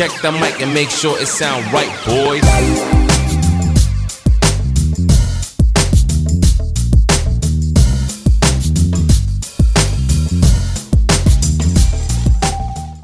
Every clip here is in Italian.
Check the mic and make sure it sound right, boys.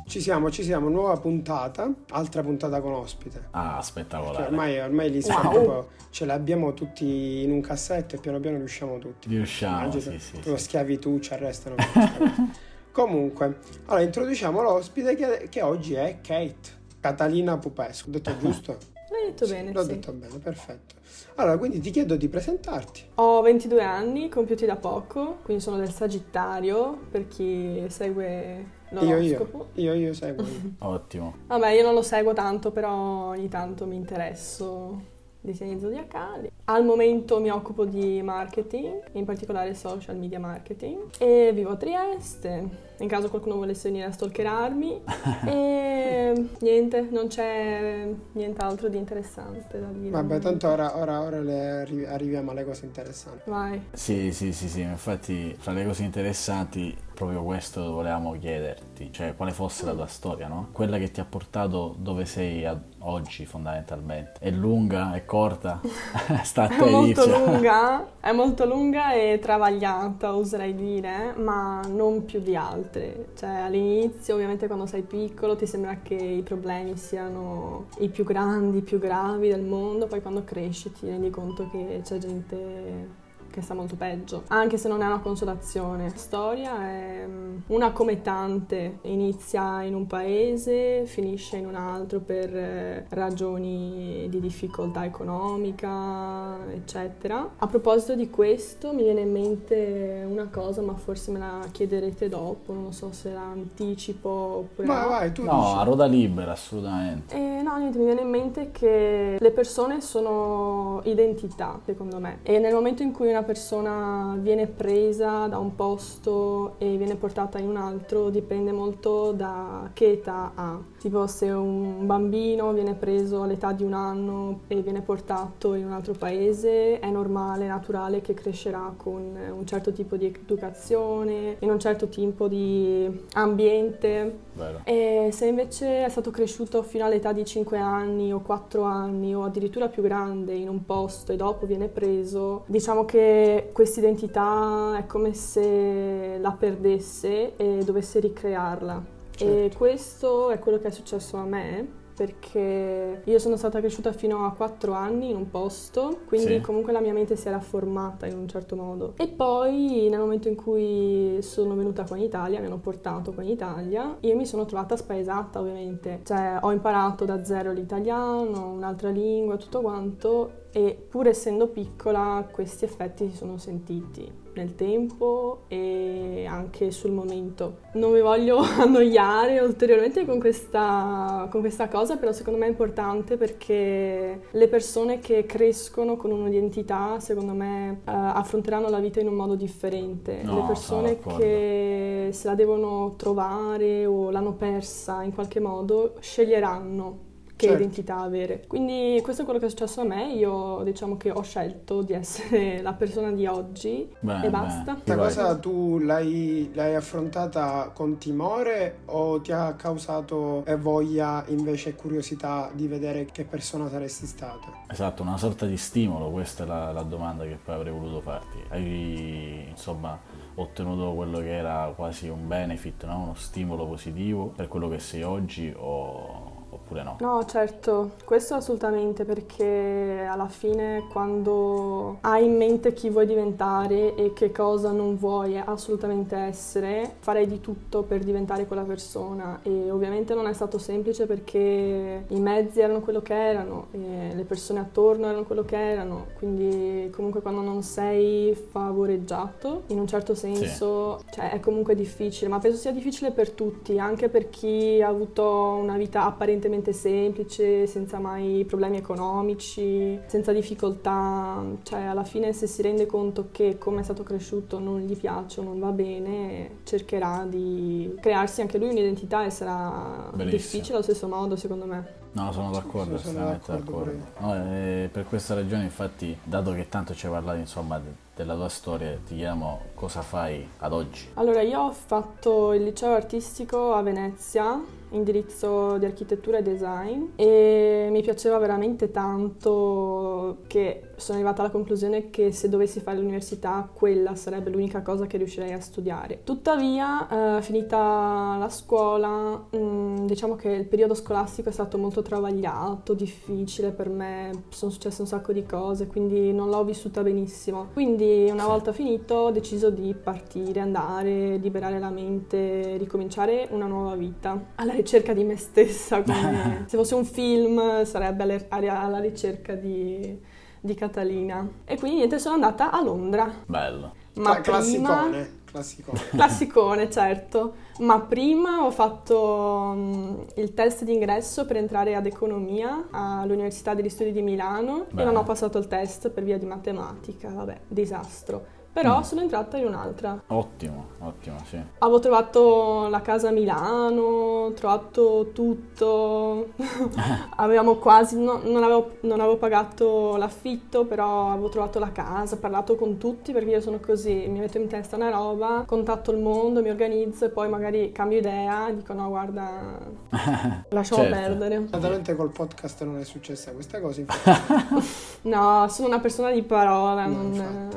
Ci siamo, ci siamo, nuova puntata, altra puntata con ospite. Ah, Cioè, spettacolare. ormai, ormai li siamo proprio, ce l'abbiamo tutti in un cassetto e piano piano riusciamo tutti. Riusciamo, Immagino, sì, sì, proprio sì. schiavitù ci arrestano. Comunque, allora introduciamo l'ospite che, che oggi è Kate, Catalina Pupescu. Ho detto giusto? L'hai detto bene, L'ho sì. detto bene, perfetto. Allora, quindi ti chiedo di presentarti. Ho 22 anni, compiuti da poco, quindi sono del Sagittario, per chi segue Io, io, l'oroscopo. io, io seguo. Ottimo. Vabbè, io non lo seguo tanto, però ogni tanto mi interesso di segni zodiacali. Al momento mi occupo di marketing, in particolare social media marketing, e vivo a Trieste, in caso qualcuno volesse venire a stalkerarmi. e niente, non c'è nient'altro di interessante da dire. Vabbè, tanto ora, ora, ora le arri- arriviamo alle cose interessanti. Vai. Sì, sì, sì, sì, infatti fra le cose interessanti proprio questo volevamo chiederti, cioè quale fosse la tua storia, no? Quella che ti ha portato dove sei ad oggi fondamentalmente. È lunga, è corta? Sta a te È molto inizia. lunga, è molto lunga e travagliata, oserei dire, ma non più di altre. Cioè, all'inizio, ovviamente, quando sei piccolo, ti sembra che i problemi siano i più grandi, i più gravi del mondo, poi quando cresci ti rendi conto che c'è gente che sta molto peggio, anche se non è una consolazione. La storia è mm, una come tante, inizia in un paese, finisce in un altro per eh, ragioni di difficoltà economica, eccetera. A proposito di questo, mi viene in mente una cosa, ma forse me la chiederete dopo, non so se la anticipo oppure Vai, no. vai, tu No, dici. a ruota libera, assolutamente. Eh, no, niente, mi viene in mente che le persone sono identità, secondo me. E nel momento in cui una persona viene presa da un posto e viene portata in un altro, dipende molto da che età ha. Tipo se un bambino viene preso all'età di un anno e viene portato in un altro paese, è normale, naturale che crescerà con un certo tipo di educazione, in un certo tipo di ambiente. Vero. E se invece è stato cresciuto fino all'età di 5 anni o 4 anni o addirittura più grande in un posto e dopo viene preso, diciamo che questa identità è come se la perdesse e dovesse ricrearla. E Certo. questo è quello che è successo a me. Perché io sono stata cresciuta fino a 4 anni in un posto, quindi Sì. comunque la mia mente si era formata in un certo modo. E poi nel momento in cui sono venuta qua in Italia, mi hanno portato qua in Italia, io mi sono trovata spaesata ovviamente. Cioè ho imparato da zero l'italiano, un'altra lingua, tutto quanto e pur essendo piccola questi effetti si sono sentiti nel tempo e anche sul momento. Non vi voglio annoiare ulteriormente con questa, con questa cosa, però secondo me è importante perché le persone che crescono con un'identità, secondo me, eh, affronteranno la vita in un modo differente. No, le persone che se la devono trovare o l'hanno persa in qualche modo sceglieranno che Certo. identità avere. Quindi questo è quello che è successo a me, io diciamo che ho scelto di essere la persona di oggi Bene, e basta. bene. Questa cosa tu l'hai, l'hai affrontata con timore o ti ha causato voglia invece curiosità di vedere che persona saresti stata? Esatto, una sorta di stimolo, questa è la, la domanda che poi avrei voluto farti. Hai insomma ottenuto quello che era quasi un benefit, no? uno stimolo positivo per quello che sei oggi o- oppure no? No, certo, questo assolutamente perché alla fine quando hai in mente chi vuoi diventare e che cosa non vuoi assolutamente essere, farei di tutto per diventare quella persona. E ovviamente non è stato semplice perché i mezzi erano quello che erano, e le persone attorno erano quello che erano, quindi comunque quando non sei favoreggiato in un certo senso cioè, è comunque difficile, ma penso sia difficile per tutti, anche per chi ha avuto una vita apparentemente semplice, senza mai problemi economici, senza difficoltà, cioè alla fine se si rende conto che come è stato cresciuto non gli piace o non va bene, cercherà di crearsi anche lui un'identità e sarà Benissimo. difficile allo stesso modo secondo me. No, sono d'accordo, Sono estremamente d'accordo d'accordo. No, e per questa ragione, infatti, dato che tanto ci hai parlato, insomma, de- della tua storia, ti chiediamo cosa fai ad oggi. Allora, io ho fatto il liceo artistico a Venezia, indirizzo di architettura e design e mi piaceva veramente tanto che sono arrivata alla conclusione che se dovessi fare l'università quella sarebbe l'unica cosa che riuscirei a studiare. Tuttavia, eh, finita la scuola, mh, diciamo che il periodo scolastico è stato molto travagliato, difficile per me, sono successe un sacco di cose, quindi non l'ho vissuta benissimo. Quindi una volta finito ho deciso di partire, andare, liberare la mente, ricominciare una nuova vita, alla ricerca di me stessa, come se fosse un film sarebbe alla ricerca di, di Catalina. E quindi niente, sono andata a Londra. Bello. Ma Cla- prima... classicone, classicone. Classicone, certo. Ma prima ho fatto mm, il test d'ingresso per entrare ad economia all'Università degli Studi di Milano Bene. e non ho passato il test per via di matematica, vabbè, disastro. Però Mm. sono entrata in un'altra. Ottimo, ottimo, sì. Avevo trovato la casa a Milano, ho trovato tutto. Avevamo quasi, no- non, avevo, non avevo pagato l'affitto, però avevo trovato la casa, ho parlato con tutti perché io sono così, mi metto in testa una roba, contatto il mondo, mi organizzo e poi magari cambio idea, dico no guarda, lasciamo Certo. perdere. Fortunatamente col podcast non è successa questa cosa. No, sono una persona di parola, No, non, infatti.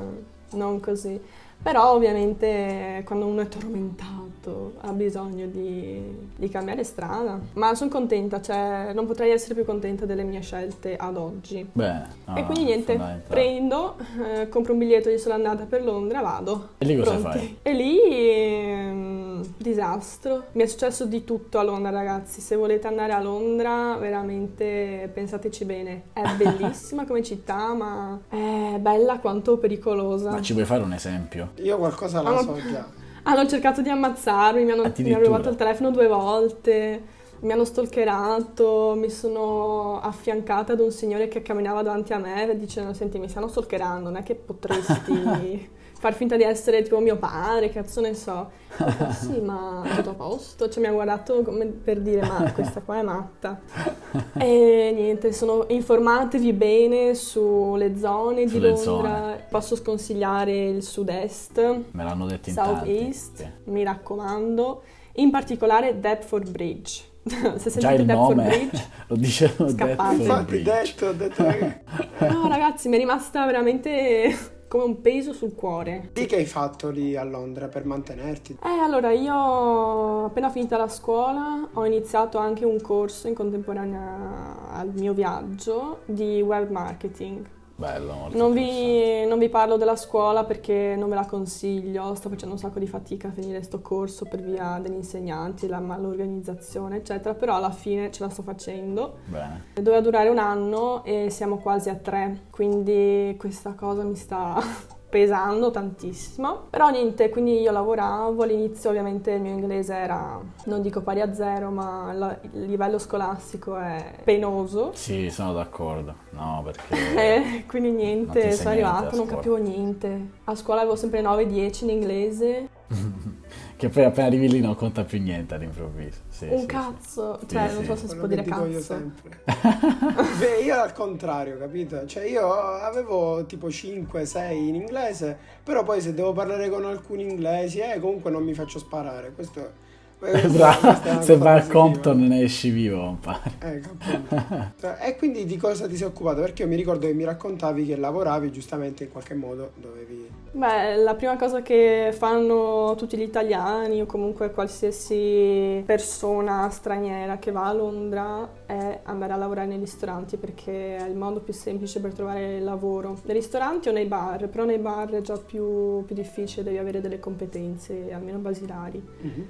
Non così. Però ovviamente quando uno è tormentato ha bisogno di, di cambiare strada. Ma sono contenta, cioè non potrei essere più contenta delle mie scelte ad oggi. Bene. no, e quindi niente, prendo, eh, compro un biglietto di sola andata per Londra, vado. E lì cosa Pronti? fai? E lì ehm, disastro. Mi è successo di tutto a Londra, ragazzi. Se volete andare a Londra, veramente pensateci bene. È bellissima come città, ma è bella quanto pericolosa. Ma ci puoi fare un esempio? Io qualcosa la Ah, so già. Hanno cercato di ammazzarmi, mi hanno, mi hanno rubato il telefono due volte, mi hanno stalkerato, mi sono affiancata ad un signore che camminava davanti a me dicendo senti mi stanno stalkerando, non è che potresti far finta di essere tipo mio padre, cazzo ne so. Detto, sì, ma è tutto a posto, cioè mi ha guardato come per dire ma questa qua è matta. E niente, sono informatevi bene sulle zone di Sulle Londra, zone. posso sconsigliare il sud-est. Me l'hanno detto in South tanti. East, sì. mi raccomando, in particolare Deptford Bridge. Se Già sentite il Deptford nome Bridge, lo Scappate. Deptford Infatti, Bridge. detto, ho detto che... no ragazzi, mi è rimasta veramente come un peso sul cuore. Sì che hai fatto lì a Londra per mantenerti. Eh, allora io appena finita la scuola ho iniziato anche un corso in contemporanea al mio viaggio di web marketing. Bello, Non vi, non vi parlo della scuola perché non ve la consiglio, sto facendo un sacco di fatica a finire questo corso per via degli insegnanti, la malorganizzazione, eccetera, però alla fine ce la sto facendo. Bene. Doveva durare un anno e siamo quasi a tre, quindi questa cosa mi sta pesando tantissimo. Però niente, quindi io lavoravo, all'inizio ovviamente il mio inglese era, non dico pari a zero, ma la- il livello scolastico è penoso. Sì, sono d'accordo. No, perché... Eh, quindi niente, sono niente arrivata, non capivo niente. A scuola avevo sempre 9-10 in inglese. che poi appena arrivi lì non conta più niente all'improvviso. Sì, un sì, cazzo, Sì, cioè sì. non so se si può dire dico io cazzo. sempre. Beh, io al contrario, capito? Cioè io avevo tipo 5, 6 in inglese, però poi se devo parlare con alcuni inglesi, eh, comunque non mi faccio sparare. Questo questa- Bravo, è una se vai a positiva. Compton ne esci vivo, compare. Ecco, appunto. Cioè, E quindi di cosa ti sei occupato? Perché io mi ricordo che mi raccontavi che lavoravi giustamente in qualche modo dovevi... Beh, la prima cosa che fanno tutti gli italiani o comunque qualsiasi persona straniera che va a Londra è andare a lavorare nei ristoranti perché è il modo più semplice per trovare lavoro. Nei ristoranti o nei bar, però nei bar è già più, più difficile, devi avere delle competenze almeno basilari.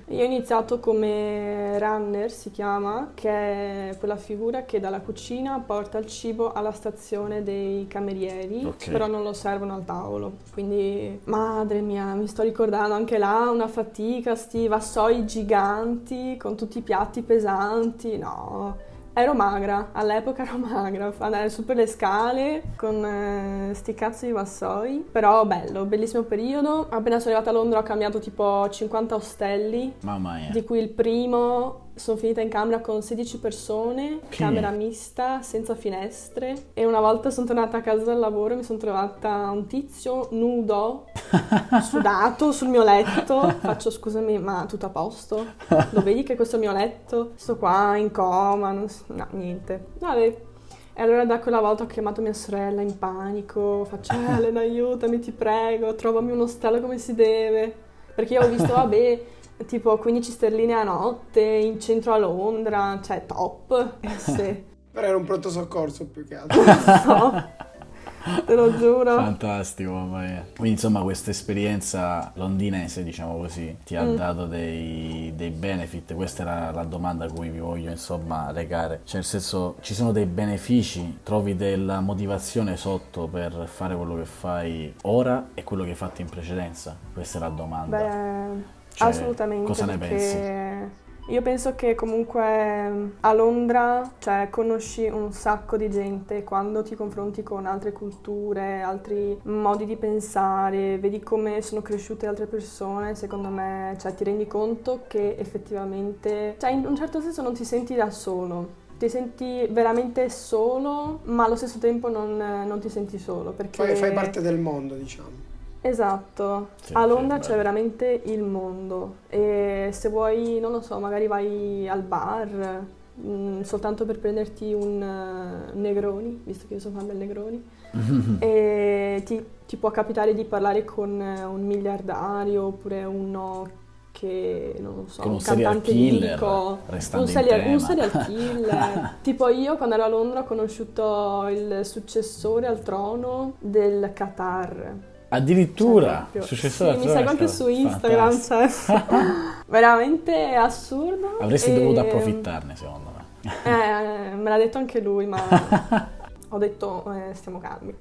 Io ho iniziato come runner, si chiama, che è quella figura che dalla cucina porta il cibo alla stazione dei camerieri, Ok. però non lo servono al tavolo. Quindi, madre mia, mi sto ricordando anche là una fatica, sti vassoi giganti con tutti i piatti pesanti, no. Ero magra, all'epoca ero magra, andare su per le scale con eh, sti cazzo di vassoi, però bello, bellissimo periodo. Appena sono arrivata a Londra ho cambiato tipo 50 ostelli, Mamma mia. di cui il primo sono finita in camera con 16 persone, Sì. camera mista, senza finestre. E una volta sono tornata a casa dal lavoro e mi sono trovata un tizio nudo, sudato sul mio letto. Faccio scusami, ma tutto a posto? Lo vedi che questo è il mio letto? Sto qua in coma, non s- no, niente. Vabbè. E allora da quella volta ho chiamato mia sorella in panico, faccio "Eh, Elena aiutami ti prego, trovami un ostello come si deve. Perché io ho visto, vabbè, tipo 15 sterline a notte in centro a Londra, cioè top. Eh sì, Però era un pronto soccorso più che altro. no, te lo giuro. Fantastico, mamma mia. Quindi insomma questa esperienza londinese, diciamo così, ti ha Mm. dato dei, dei benefit? Questa era la domanda a cui vi voglio insomma legare. Cioè nel senso, ci sono dei benefici? Trovi della motivazione sotto per fare quello che fai ora e quello che hai fatto in precedenza? Questa è la domanda. Beh, Cioè, assolutamente. cosa ne perché Io penso che comunque a Londra, cioè, conosci un sacco di gente quando ti confronti con altre culture, altri modi di pensare, vedi come sono cresciute altre persone, secondo me, cioè, ti rendi conto che effettivamente, cioè, in un certo senso non ti senti da solo. Ti senti veramente solo, ma allo stesso tempo non, non ti senti solo perché Fai, fai parte del mondo, diciamo. Esatto, Sì, a sì, Londra bello. c'è veramente il mondo e se vuoi, non lo so, magari vai al bar mm, soltanto per prenderti un eh, Negroni, visto che io sono fan del Negroni, e ti, ti può capitare di parlare con eh, un miliardario oppure uno che, non lo so, Con un un cantante killer, lirico, un serial, un serial killer. tipo io quando ero a Londra ho conosciuto il successore al trono del Qatar. Addirittura, Cioè, proprio- successore Sì, mi trono, anche su Instagram, cioè, veramente assurdo. Avresti e- dovuto approfittarne secondo me. Eh, me l'ha detto anche lui, ma ho detto eh, stiamo calmi.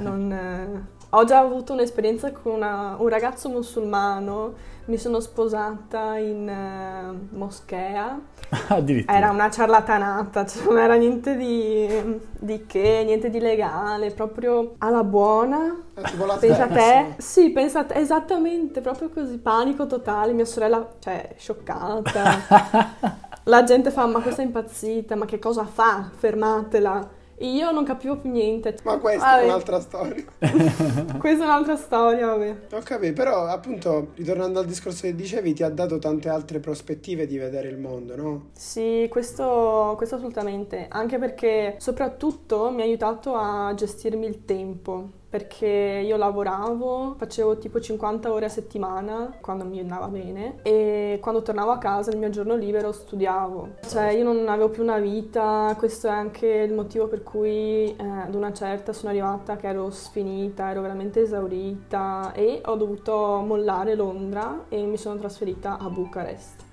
Non, eh, Ho già avuto un'esperienza con una- un ragazzo musulmano, mi sono sposata in eh, moschea, Addirittura. era una ciarlatanata, cioè non era niente di, di che, niente di legale, proprio alla buona. La Pensa a te, sì, pensa a te, esattamente, proprio così, panico totale, mia sorella, cioè, scioccata. La gente fa, ma questa è impazzita, ma che cosa fa? Fermatela. Io non capivo più niente. Ma questa Vabbè, è un'altra storia. Questa è un'altra storia, vabbè. Ho capito, però appunto, ritornando al discorso che dicevi, ti ha dato tante altre prospettive di vedere il mondo, no? Sì, questo, questo assolutamente, anche perché soprattutto mi ha aiutato a gestirmi il tempo, perché io lavoravo, facevo tipo 50 ore a settimana quando mi andava bene e quando tornavo a casa il mio giorno libero studiavo. Cioè io non avevo più una vita, questo è anche il motivo per cui eh, ad una certa sono arrivata che ero sfinita, ero veramente esaurita e ho dovuto mollare Londra e mi sono trasferita a Bucarest.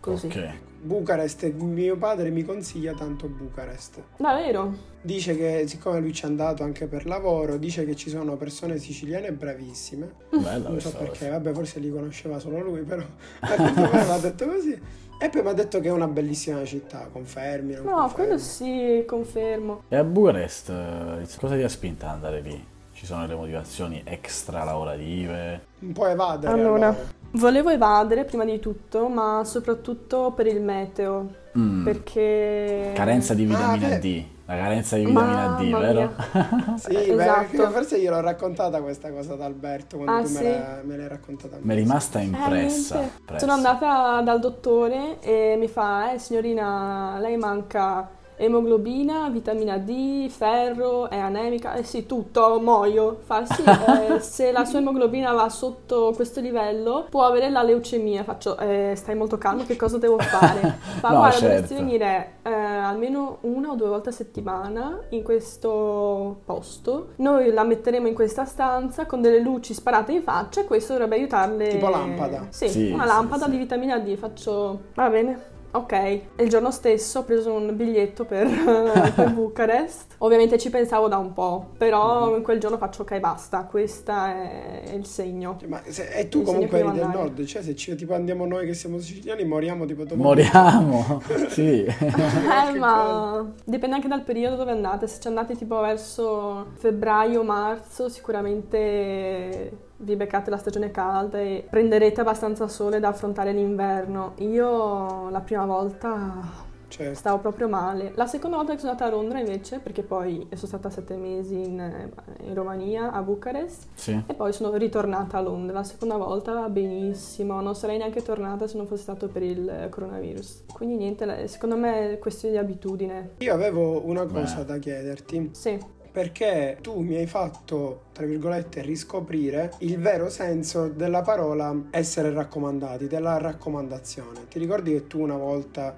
Così. Ok. Bucarest, mio padre mi consiglia tanto Bucarest. Davvero? Dice che siccome lui ci è andato anche per lavoro, dice che ci sono persone siciliane bravissime. Bella Non so perché, cosa. vabbè, forse li conosceva solo lui, però ha detto così. E poi mi ha detto che è una bellissima città, confermi? Non No, confermi? quello sì, confermo. E a Bucarest, eh, cosa ti ha spinto ad andare lì? Ci sono le motivazioni extra lavorative? Un po' evadere Allora, allora. volevo evadere prima di tutto, ma soprattutto per il meteo, Mm. perché... Carenza di vitamina Ah, beh. D. La carenza di vitamina D, Mamma vero? Sì, beh, esatto. perché forse gliel'ho raccontata questa cosa ad Alberto quando Ah, tu sì? me, la- me l'hai raccontata. Mi è rimasta impressa. Eh. Sono andata dal dottore e mi fa, eh signorina, lei manca emoglobina, vitamina D, ferro, è anemica, eh sì, tutto, muoio. Fa, sì, eh, se la sua emoglobina va sotto questo livello può avere la leucemia. Faccio, eh, stai molto calmo, che cosa devo fare? Fa, No, guarda, certo. dovresti venire eh, almeno una o due volte a settimana in questo posto. Noi la metteremo in questa stanza con delle luci sparate in faccia e questo dovrebbe aiutarle. Tipo lampada. Sì, Sì, una sì, lampada sì. di vitamina D. Faccio, va bene. Ok, il giorno stesso ho preso un biglietto per, per Bucarest. Ovviamente ci pensavo da un po', però Mhm. in quel giorno faccio ok, basta, questo è il segno. Ma se- e tu segno comunque eri del andare. nord, cioè se ci, tipo andiamo noi che siamo siciliani moriamo tipo dopo... Moriamo! sì. Eh, ma dipende anche dal periodo dove andate. Se ci andate tipo verso febbraio, marzo, sicuramente vi beccate la stagione calda e prenderete abbastanza sole da affrontare l'inverno. Io la prima volta Certo. stavo proprio male. La seconda volta che sono andata a Londra invece, perché poi sono stata sette mesi in, in Romania, a Bucarest, Sì. e poi sono ritornata a Londra. La seconda volta va benissimo, non sarei neanche tornata se non fosse stato per il coronavirus. Quindi niente, secondo me è questione di abitudine. Io avevo una cosa Beh. da chiederti. Sì, Perché tu mi hai fatto, tra virgolette, riscoprire il vero senso della parola essere raccomandati, della raccomandazione. Ti ricordi che tu una volta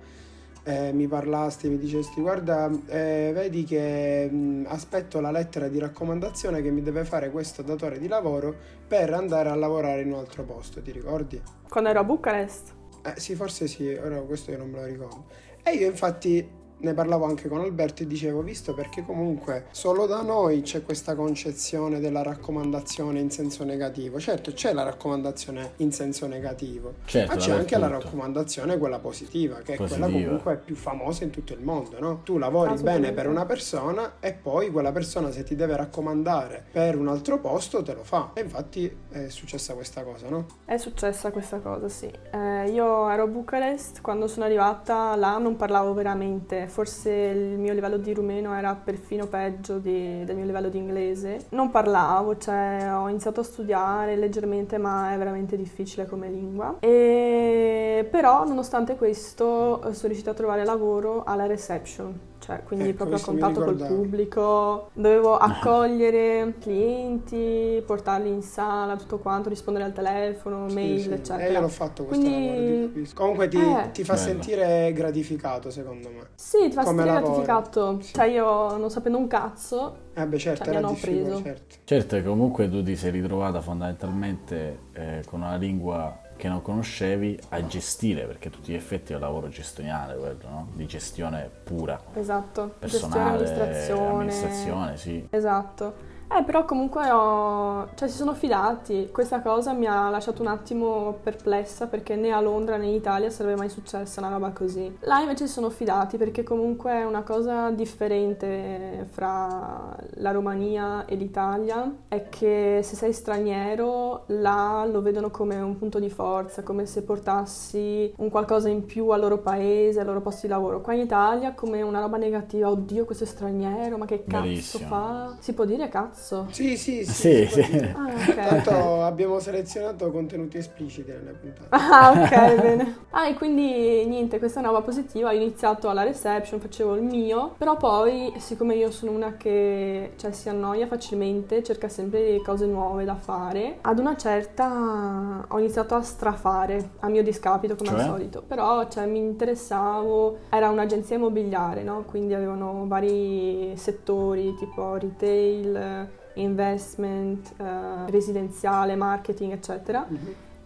eh, mi parlasti, mi dicesti guarda, eh, vedi che mh, aspetto la lettera di raccomandazione che mi deve fare questo datore di lavoro per andare a lavorare in un altro posto, ti ricordi? quando ero a Bucarest. Eh, sì, forse sì, ora questo io non me lo ricordo. E io infatti ne parlavo anche con Alberto e dicevo, visto perché comunque solo da noi c'è questa concezione della raccomandazione in senso negativo. Certo, c'è la raccomandazione in senso negativo, Certo, ma c'è anche la dappertutto. raccomandazione quella positiva, che è quella Positiva. comunque più famosa in tutto il mondo, no? Tu lavori bene per una persona e poi quella persona se ti deve raccomandare per un altro posto te lo fa. E infatti è successa questa cosa, no? È successa questa cosa, sì. Eh, io ero a Bucarest, quando sono arrivata là non parlavo veramente, forse il mio livello di rumeno era perfino peggio di- del mio livello di inglese. Non parlavo, cioè ho iniziato a studiare leggermente, ma è veramente difficile come lingua. E però nonostante questo eh, sono riuscita a trovare lavoro alla reception. Cioè, quindi Ecco, proprio a contatto col pubblico, dovevo accogliere clienti, portarli in sala, tutto quanto, rispondere al telefono, Sì, mail, sì. eccetera. E io l'ho fatto questo Quindi- lavoro. Comunque ti, Eh. ti fa Bello. sentire gratificato, secondo me. Sì, ti fa Come sentire lavoro. gratificato. Sì. Cioè, io non sapendo un cazzo, Eh beh, certo, Cioè, era hanno difficile, preso. certo. Certo che comunque tu ti sei ritrovata fondamentalmente eh, con una lingua che non conoscevi a gestire, perché a tutti gli effetti è un lavoro gestionale quello, no? Di gestione pura, esatto, personale, gestione, amministrazione. amministrazione, sì. Esatto. Eh, però comunque ho... cioè si sono fidati. Questa cosa mi ha lasciato un attimo perplessa perché né a Londra né in Italia sarebbe mai successa una roba così. Là invece si sono fidati perché comunque è una cosa differente fra la Romania e l'Italia è che se sei straniero là lo vedono come un punto di forza, come se portassi un qualcosa in più al loro paese, al loro posto di lavoro. Qua in Italia come una roba negativa, oddio questo è straniero, ma che cazzo Verissimo. fa? Si può dire cazzo? Sì, sì, sì. Sì, si può sì. dire. Ah, ok. Tanto abbiamo selezionato contenuti espliciti nelle puntate. Ah, ok, bene. Ah, e quindi niente, questa è una roba positiva. Ho iniziato alla reception, facevo il mio, però poi, siccome io sono una che cioè, si annoia facilmente, cerca sempre cose nuove da fare, ad una certa ho iniziato a strafare, a mio discapito come Cioè? al solito. Però cioè, mi interessavo, era un'agenzia immobiliare, no? Quindi avevano vari settori tipo retail, investment, eh, residenziale, marketing, eccetera. Mhm.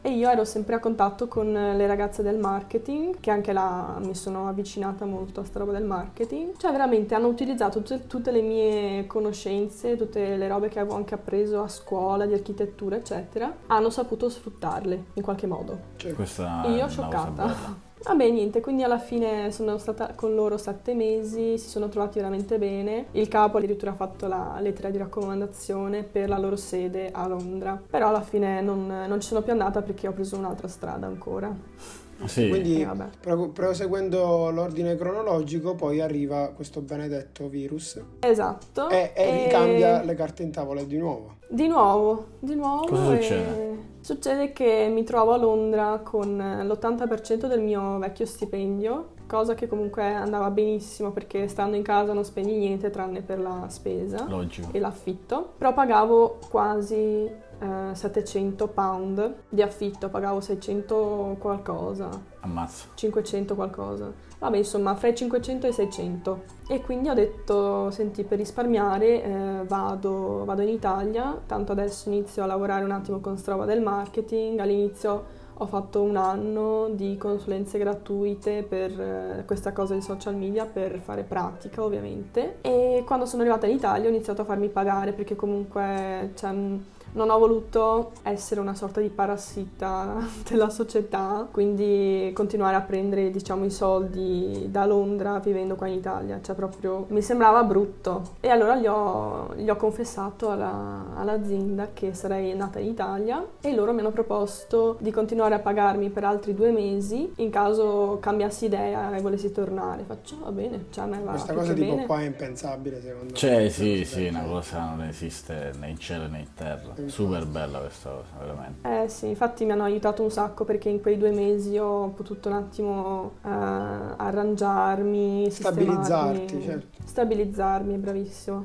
E io ero sempre a contatto con le ragazze del marketing, che anche là mi sono avvicinata molto a sta roba del marketing. Cioè veramente hanno utilizzato tutte, tutte le mie conoscenze, tutte le robe che avevo anche appreso a scuola di architettura, eccetera, hanno saputo sfruttarle in qualche modo. Cioè, Questa E è io una cosa scioccata. bella. Vabbè, niente, quindi alla fine sono stata con loro sette mesi, si sono trovati veramente bene. Il capo addirittura ha fatto la lettera di raccomandazione per la loro sede a Londra. Però alla fine non, non ci sono più andata perché ho preso un'altra strada ancora. Sì, Quindi, E vabbè. pro- proseguendo l'ordine cronologico, poi arriva questo benedetto virus Esatto. e, e ricambia le carte in tavola di nuovo. Di nuovo, di nuovo. Cosa e- succede? Succede che mi trovo a Londra con l'80% del mio vecchio stipendio, cosa che comunque andava benissimo perché stando in casa non spendi niente tranne per la spesa logico. e l'affitto, però pagavo quasi eh, 700 pound di affitto, pagavo 600 qualcosa, Ammazza. 500 qualcosa. Vabbè, insomma, fra i 500 e i 600. E quindi ho detto, senti, per risparmiare eh, vado, vado in Italia, tanto adesso inizio a lavorare un attimo con Strava del marketing. All'inizio ho fatto un anno di consulenze gratuite per eh, questa cosa di social media per fare pratica ovviamente e quando sono arrivata in Italia ho iniziato a farmi pagare perché comunque cioè, mh, non ho voluto essere una sorta di parassita della società, quindi continuare a prendere diciamo i soldi da Londra vivendo qua in Italia, cioè proprio mi sembrava brutto. E allora gli ho, gli ho confessato alla, all'azienda che sarei nata in Italia e loro mi hanno proposto di continuare a pagarmi per altri due mesi in caso cambiassi idea e volessi tornare. Faccio va bene, cioè a me va Questa cosa tipo bene. qua è impensabile secondo me. Cioè, sì, sì, una cosa non esiste né in cielo né in terra. Super bella questa cosa, veramente. Eh sì, infatti mi hanno aiutato un sacco perché in quei due mesi ho potuto un attimo eh, arrangiarmi, Stabilizzarti, certo. Stabilizzarmi, bravissimo.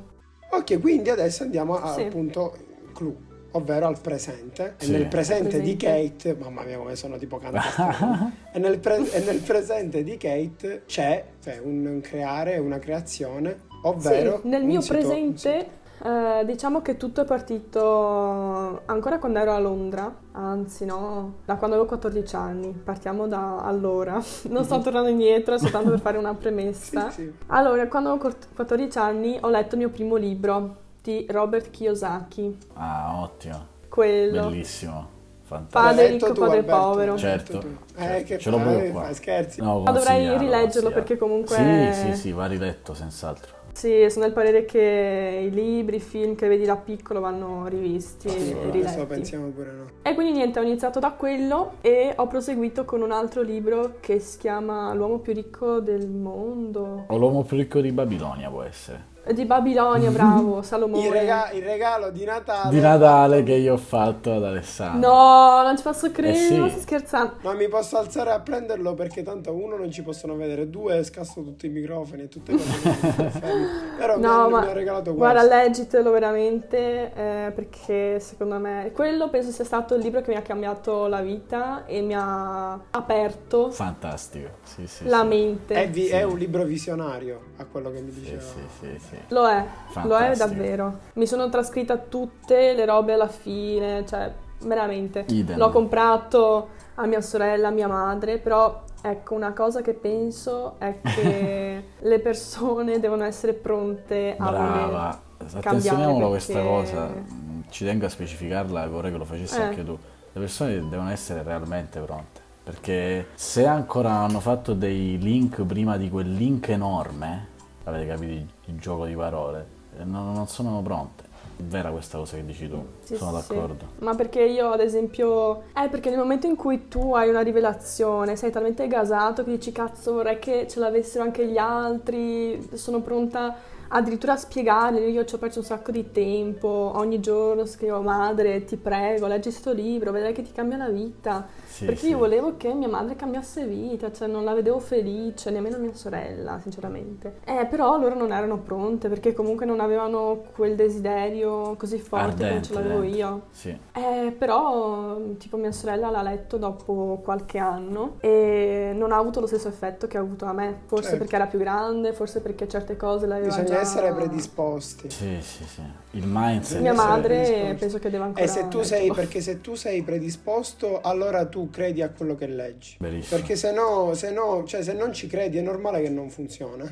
Ok, quindi adesso andiamo al Sì. punto clou, ovvero al presente. Sì. E nel presente, di Presente. Kate, mamma mia come sono tipo cantante. e, nel pre- e nel presente di Kate c'è cioè, un, creare, una creazione, ovvero... sì, nel mio sito- presente eh, diciamo che tutto è partito ancora quando ero a Londra, anzi no, da quando avevo 14 anni, partiamo da allora, non sto tornando indietro, soltanto per fare una premessa. Sì, sì. Allora, quando avevo 14 anni ho letto il mio primo libro di Robert Kiyosaki, Ah, ottimo. quello. Bellissimo. Fantastico. Padre ricco, padre Alberto? povero. Certo, tu. certo. Eh, che Ce l'ho proprio qua. Fai scherzi? No, Ma dovrei rileggerlo perché comunque- Sì, sì, sì, va riletto senz'altro. Sì, sono del parere che i libri, i film che vedi da piccolo vanno rivisti Sì, e questo riletti. pensiamo pure noi. E quindi niente, ho iniziato da quello e ho proseguito con un altro libro che si chiama L'uomo più ricco del mondo. O l'uomo più ricco di Babilonia può essere. Di Babilonia, bravo, Salomone. Il, rega- il regalo di Natale. Di Natale che io ho fatto ad Alessandro. No, non ci posso credere, Eh sì. non sto scherzando. Non mi posso alzare a prenderlo perché tanto uno non ci possono vedere, due scasso tutti i microfoni e tutte le cose. Però mi, No, hanno- ma mi ha regalato questo. guarda, leggitelo veramente eh, perché secondo me quello penso sia stato il libro che mi ha cambiato la vita e mi ha aperto Fantastico. Sì, sì, la sì. mente. È, vi- Sì. è un libro visionario a quello che mi Sì, diceva. sì, sì, sì. Lo è, lo è Fantastico. davvero. Mi sono trascritta tutte le robe alla fine, cioè veramente. Idem. L'ho comprato a mia sorella, a mia madre, però ecco, una cosa che penso è che le persone devono essere pronte a Brava. cambiare Attenzioniamolo questa perché- cosa. Ci tengo a specificarla e vorrei che lo facessi Eh. anche tu. Le persone devono essere realmente pronte. Perché se ancora hanno fatto dei link prima di quel link enorme, avete capito il, gioco di parole, eh, non, non sono pronte. È vera questa cosa che dici tu, Sì, sono sì, d'accordo. Ma perché io, ad esempio, è perché nel momento in cui tu hai una rivelazione, sei talmente gasato che dici cazzo vorrei che ce l'avessero anche gli altri, sono pronta addirittura a spiegarli, io ci ho perso un sacco di tempo, ogni giorno scrivo madre ti prego leggi questo libro, vedrai che ti cambia la vita. Sì, perché sì. io volevo che mia madre cambiasse vita, cioè non la vedevo felice, nemmeno mia sorella, sinceramente. Eh, però loro non erano pronte perché comunque non avevano quel desiderio così forte come ce l'avevo ardente. io. Sì. Eh, però, tipo, mia sorella l'ha letto dopo qualche anno e non ha avuto lo stesso effetto che ha avuto a me. Forse Certo. perché era più grande, forse perché certe cose le aveva Bisogna già... essere predisposti. Sì, sì, sì. Il mindset. Mia madre penso che deve ancora... E se tu sei, perché se tu sei predisposto, allora tu credi a quello che leggi. Verissimo. Perché se no, se no, cioè se non ci credi è normale che non funziona.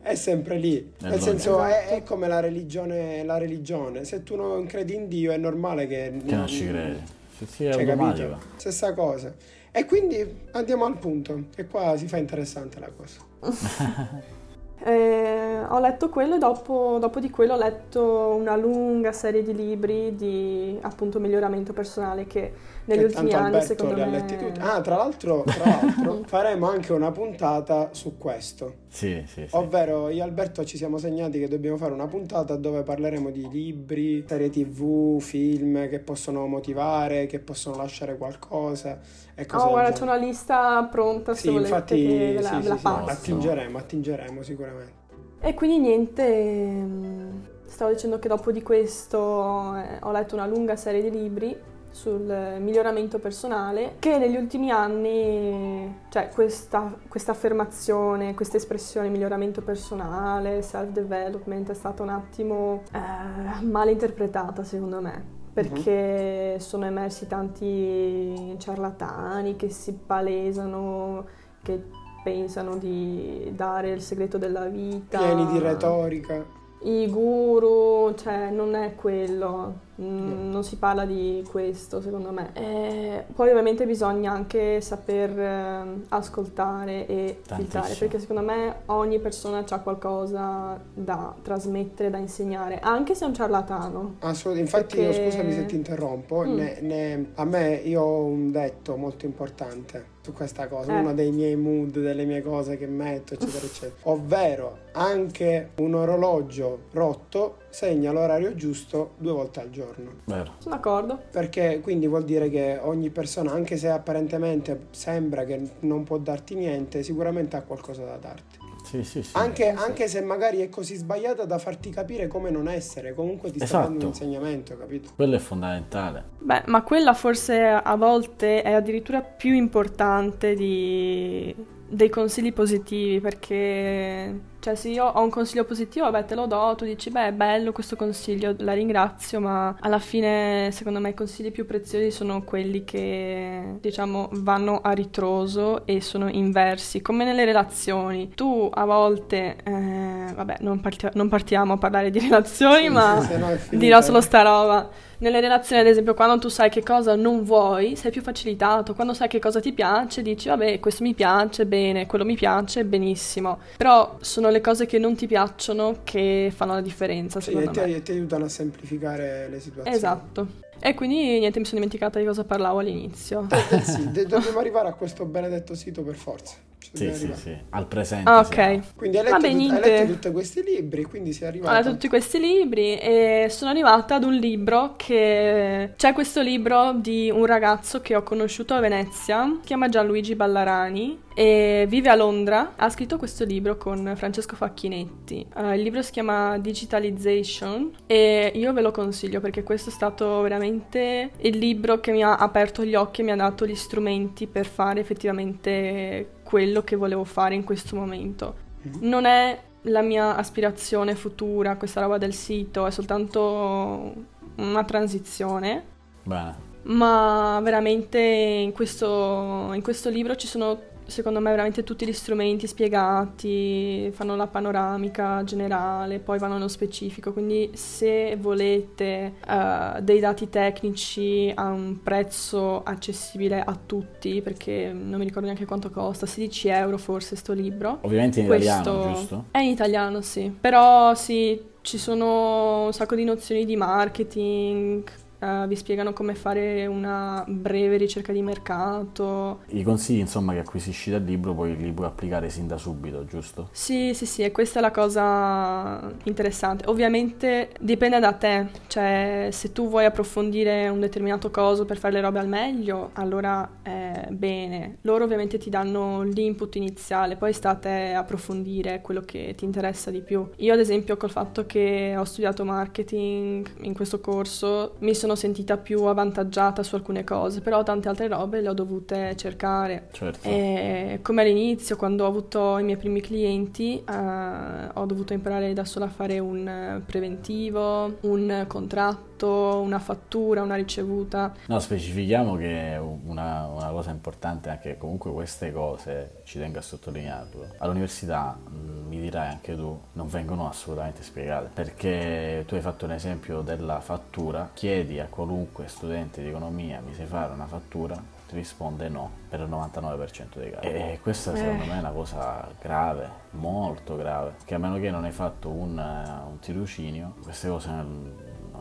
È sempre lì. Nel logico. senso è, Esatto. è come la religione, la religione. Se tu non credi in Dio è normale che, Che non ci credi. Sì, sì, è Cioè, capito? Stessa cosa. E quindi andiamo al punto, che qua si fa interessante la cosa. Eh, ho letto quello e dopo, dopo di quello ho letto una lunga serie di libri di appunto miglioramento personale che negli che ultimi anni Alberto secondo li ha me... letti tutti. Ah, tra l'altro, tra l'altro faremo anche una puntata su questo. Sì, sì, sì. Ovvero io e Alberto ci siamo segnati che dobbiamo fare una puntata dove parleremo di libri, serie tv, film che possono motivare, che possono lasciare qualcosa e cose Oh, guarda, c'è una lista pronta se Sì, volete infatti che ve la, sì, ve la sì, passo. attingeremo, attingeremo sicuramente. E quindi niente, ehm, stavo dicendo che dopo di questo eh, ho letto una lunga serie di libri sul miglioramento personale che negli ultimi anni, cioè questa, questa affermazione, questa espressione miglioramento personale, self-development è stata un attimo eh, mal interpretata secondo me. Perché sono emersi tanti ciarlatani che si palesano, che pensano di dare il segreto della vita. Pieni di retorica. I guru, cioè non è quello. Mm, non si parla di questo, secondo me. E poi ovviamente bisogna anche saper eh, ascoltare e Tantissimo. filtrare, perché secondo me ogni persona ha qualcosa da trasmettere, da insegnare, anche se è un ciarlatano. Assolutamente, infatti Perché- io scusami se ti interrompo, Mm. ne- ne- a me io ho un detto molto importante su questa cosa, Eh. uno dei miei mood, delle mie cose che metto, eccetera, eccetera. Ovvero, anche un orologio rotto segna l'orario giusto due volte al giorno. Vero. Sono d'accordo. Perché quindi vuol dire che ogni persona, anche se apparentemente sembra che non può darti niente, sicuramente ha qualcosa da darti. Sì, sì, sì. Anche, anche se magari è così sbagliata da farti capire come non essere, comunque ti sta Esatto. dando un insegnamento, capito? Quello è fondamentale. Beh, ma quella forse a volte è addirittura più importante di- dei consigli positivi, perché cioè se io ho un consiglio positivo, vabbè te lo do, tu dici beh è bello questo consiglio, la ringrazio, ma alla fine secondo me i consigli più preziosi sono quelli che diciamo vanno a ritroso e sono inversi, come nelle relazioni. Tu a volte, eh, vabbè non, parti- non partiamo a parlare di relazioni, ma è finita. dirò solo sta roba. Nelle relazioni, ad esempio, quando tu sai che cosa non vuoi, sei più facilitato. Quando sai che cosa ti piace, dici, vabbè, questo mi piace, bene, quello mi piace, benissimo. Però sono le cose che non ti piacciono che fanno la differenza, Sì, secondo e me. ti, ti aiutano a semplificare le situazioni. Esatto. E quindi niente, mi sono dimenticata di cosa parlavo all'inizio. Eh sì, de- dobbiamo arrivare a questo benedetto sito per forza. Sì, sì, sì. Al presente. Ah, siamo. ok. Quindi hai letto, Vabbè, tut- hai letto tutti questi libri, quindi sei Ho arrivato. letto tutti questi libri e sono arrivata ad un libro che... C'è questo libro di un ragazzo che ho conosciuto a Venezia, si chiama Gianluigi Ballarani e vive a Londra. Ha scritto questo libro con Francesco Facchinetti. Eh, il libro si chiama Digitalization e io ve lo consiglio perché questo è stato veramente il libro che mi ha aperto gli occhi e mi ha dato gli strumenti per fare effettivamente quello che volevo fare in questo momento. Non è la mia aspirazione futura, questa roba del sito, è soltanto una transizione. Bene. Ma veramente in questo, in questo libro ci sono, secondo me, veramente tutti gli strumenti spiegati, fanno la panoramica generale, poi vanno nello specifico. Quindi se volete eh, dei dati tecnici a un prezzo accessibile a tutti, perché non mi ricordo neanche quanto costa, 16 euro forse sto libro. Ovviamente in Questo italiano, giusto? È in italiano, sì. Però sì, ci sono un sacco di nozioni di marketing, eh, vi spiegano come fare una breve ricerca di mercato. I consigli, insomma, che acquisisci dal libro poi li puoi applicare sin da subito, giusto? Sì, sì, sì, e questa è la cosa interessante. Ovviamente dipende da te, cioè se tu vuoi approfondire un determinato coso per fare le robe al meglio, allora è bene. Loro ovviamente ti danno l'input iniziale, poi sta a approfondire quello che ti interessa di più. Io ad esempio col fatto che ho studiato marketing in questo corso mi sono sentita più avvantaggiata su alcune cose, però tante altre robe le ho dovute cercare. Certo. E come all'inizio, quando ho avuto i miei primi clienti, eh, ho dovuto imparare da sola a fare un preventivo, un contratto, una fattura, una ricevuta. No, specifichiamo che una, una cosa importante è anche comunque queste cose, ci tengo a sottolinearlo, all'università, mh, mi dirai anche tu, non vengono assolutamente spiegate, perché tu hai fatto un esempio della fattura, chiedi a qualunque studente di economia, mi sai fare una fattura? Ti risponde no, per il 99% dei casi. E questa secondo Eh. me è una cosa grave, molto grave, che a meno che non hai fatto un, eh, un tirocinio, queste cose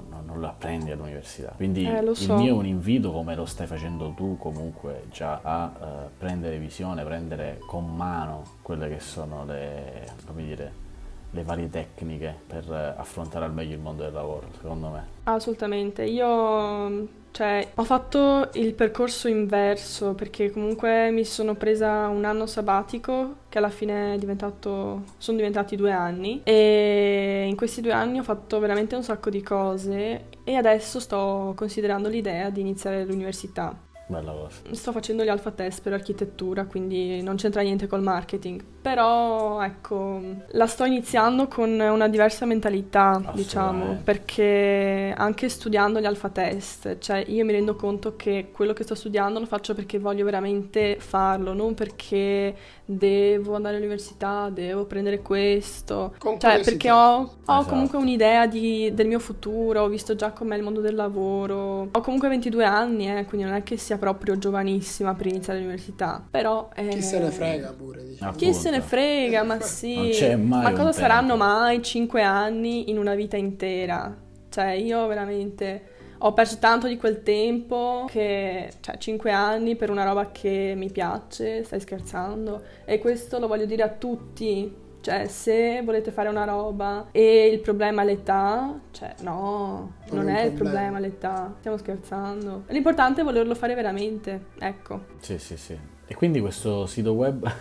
non, non- le apprendi all'università. Quindi Eh, lo il so. mio è un invito, come lo stai facendo tu comunque, già a eh, prendere visione, prendere con mano quelle che sono le, come dire, le varie tecniche per eh, affrontare al meglio il mondo del lavoro, secondo me. Assolutamente. Io cioè, ho fatto il percorso inverso perché comunque mi sono presa un anno sabbatico che alla fine è diventato, sono diventati due anni e in questi due anni ho fatto veramente un sacco di cose e adesso sto considerando l'idea di iniziare l'università. Bella cosa. Sto facendo gli alfa test per architettura, quindi non c'entra niente col marketing. Però ecco, la sto iniziando con una diversa mentalità, diciamo, perché anche studiando gli alfa test, cioè io mi rendo conto che quello che sto studiando lo faccio perché voglio veramente farlo, non perché devo andare all'università, devo prendere questo, Con cioè perché ho, ho Esatto. comunque un'idea di- del mio futuro, ho visto già com'è il mondo del lavoro, ho comunque 22 anni, eh, quindi non è che sia proprio giovanissima per iniziare l'università, però... eh, Chi se ne frega pure, diciamo. Chi se ne Appunto. frega, ma sì. ma cosa saranno mai 5 anni in una vita intera? Cioè, io veramente ho perso tanto di quel tempo che, cioè, 5 anni per una roba che mi piace, stai scherzando? E questo lo voglio dire a tutti. Cioè, se volete fare una roba e il problema è l'età, cioè, no, Non non è il problema l'età, stiamo scherzando. L'importante è volerlo fare veramente, ecco. Sì, sì, sì. E quindi questo sito web...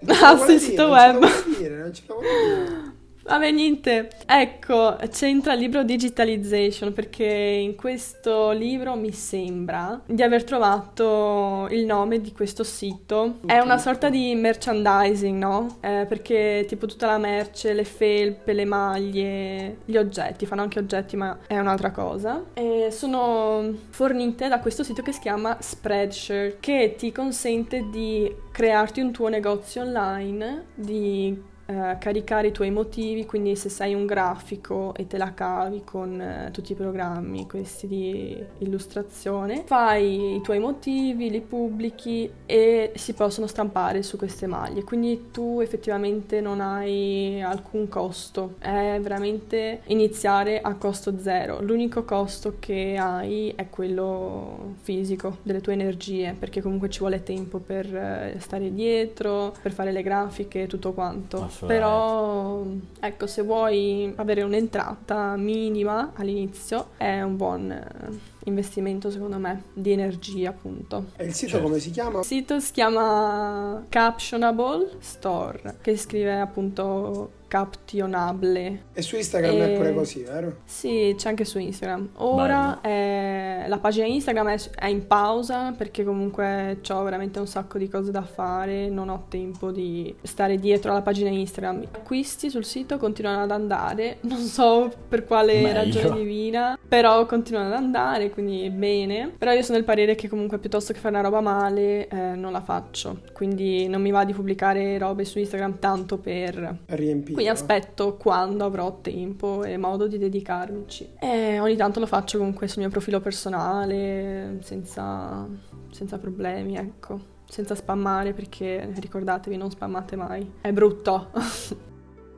Ah, sì, dire, sito non ce web. vuole dire, non ce lo vuole dire. Vabbè, niente. Ecco, c'entra il libro Digitalization perché in questo libro mi sembra di aver trovato il nome di questo sito. È una sorta di merchandising, no? Eh, perché tipo tutta la merce, le felpe, le maglie, gli oggetti, fanno anche oggetti ma è un'altra cosa. E sono fornite da questo sito che si chiama Spreadshirt che ti consente di crearti un tuo negozio online, di eh, caricare i tuoi motivi, quindi se sei un grafico e te la cavi con eh, tutti i programmi, questi di illustrazione, fai i tuoi motivi, li pubblichi e si possono stampare su queste maglie, quindi tu effettivamente non hai alcun costo, è veramente iniziare a costo zero, l'unico costo che hai è quello fisico, delle tue energie, perché comunque ci vuole tempo per eh, stare dietro, per fare le grafiche tutto quanto. Assolutamente. Però, ecco, se vuoi avere un'entrata minima all'inizio, è un buon investimento, secondo me, di energia, appunto. E il sito Certo. come si chiama? Il sito si chiama Captionable Store, che scrive appunto Captionable. E su Instagram è E- pure così, vero? Sì, c'è anche su Instagram. Ora è- la pagina Instagram è, è in pausa perché comunque ho veramente un sacco di cose da fare, non ho tempo di stare dietro alla pagina Instagram. Gli acquisti sul sito continuano ad andare, non so per quale Meglio. ragione divina, però continuano ad andare, quindi bene. Però io sono del parere che comunque piuttosto che fare una roba male eh, non la faccio, quindi non mi va di pubblicare robe su Instagram tanto per riempire. quindi aspetto quando avrò tempo e modo di dedicarmici. E ogni tanto lo faccio comunque sul mio profilo personale, senza, senza problemi, ecco. Senza spammare perché ricordatevi, non spammate mai. È brutto.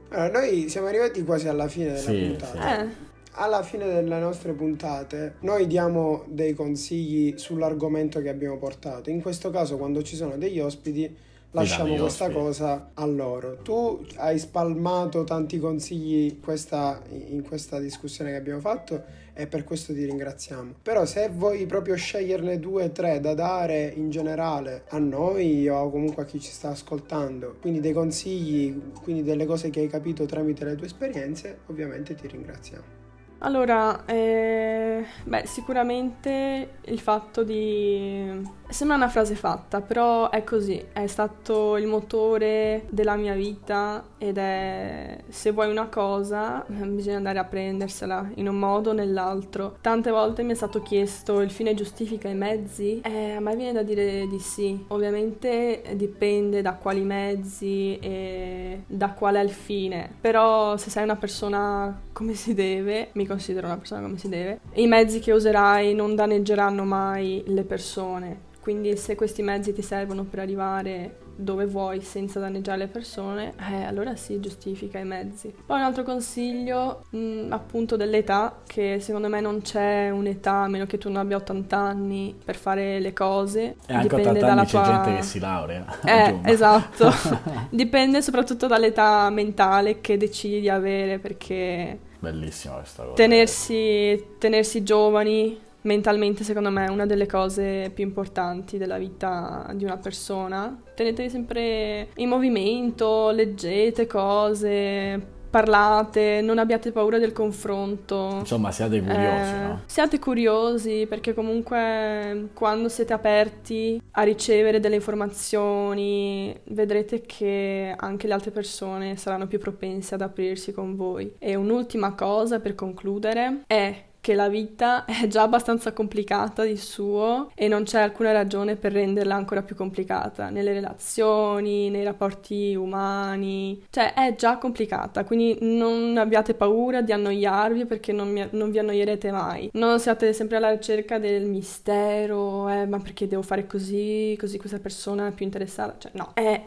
Allora, noi siamo arrivati quasi alla fine della Sì, puntata. eh, Alla fine delle nostre puntate noi diamo dei consigli sull'argomento che abbiamo portato. In questo caso, quando ci sono degli ospiti, lasciamo questa ospiti. cosa a loro. Tu hai spalmato tanti consigli questa- in questa discussione che abbiamo fatto e per questo ti ringraziamo. Però se vuoi proprio sceglierne due o tre da dare in generale a noi o comunque a chi ci sta ascoltando, quindi dei consigli, quindi delle cose che hai capito tramite le tue esperienze, ovviamente ti ringraziamo. Allora, eh, beh, sicuramente il fatto di... Sembra una frase fatta, però è così, è stato il motore della mia vita ed è se vuoi una cosa bisogna andare a prendersela in un modo o nell'altro. Tante volte mi è stato chiesto il fine giustifica i mezzi? Eh, a me viene da dire di sì. Ovviamente dipende da quali mezzi e da qual è il fine, però se sei una persona come si deve, mi considero una persona come si deve, i mezzi che userai non danneggeranno mai le persone. Quindi se questi mezzi ti servono per arrivare dove vuoi senza danneggiare le persone, eh, allora sì, giustifica i mezzi. Poi un altro consiglio, mh, appunto dell'età, che secondo me non c'è un'età, a meno che tu non abbia 80 anni, per fare le cose. E anche Dipende 80 dalla anni c'è tua... gente che si laurea. Eh, esatto. Dipende soprattutto dall'età mentale che decidi di avere, perché Bellissima questa cosa. tenersi, tenersi giovani mentalmente secondo me è una delle cose più importanti della vita di una persona. Tenetevi sempre in movimento, leggete cose, parlate, non abbiate paura del confronto. Insomma, siate curiosi, Eh, no? Siate curiosi perché comunque quando siete aperti a ricevere delle informazioni vedrete che anche le altre persone saranno più propense ad aprirsi con voi. E un'ultima cosa per concludere è che la vita è già abbastanza complicata di suo e non c'è alcuna ragione per renderla ancora più complicata nelle relazioni, nei rapporti umani, cioè è già complicata, quindi non abbiate paura di annoiarvi perché non, mi- non vi annoierete mai. Non siate sempre alla ricerca del mistero, eh, ma perché devo fare così, così questa persona è più interessata, cioè no, è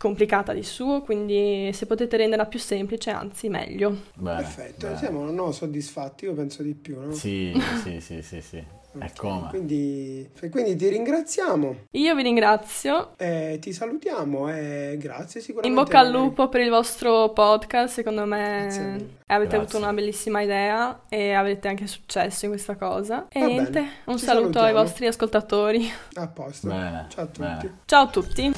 complicata di suo, quindi se potete renderla più semplice, anzi meglio. Bene, Perfetto, bene. siamo no, soddisfatti, io penso di più, no? Sì, sì, sì, sì, sì. Ok, come? Quindi, quindi ti ringraziamo, Io vi ringrazio e ti salutiamo e grazie In sicuramente. bocca al lupo per il vostro podcast, secondo me avete Grazie. avuto una bellissima idea e avete anche successo in questa cosa. E Va niente, bene, un ci saluto ai salutiamo. vostri ascoltatori. A posto. Bene, Ciao a tutti. bene. Ciao a tutti.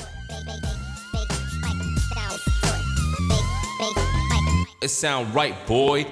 It sound right, boy.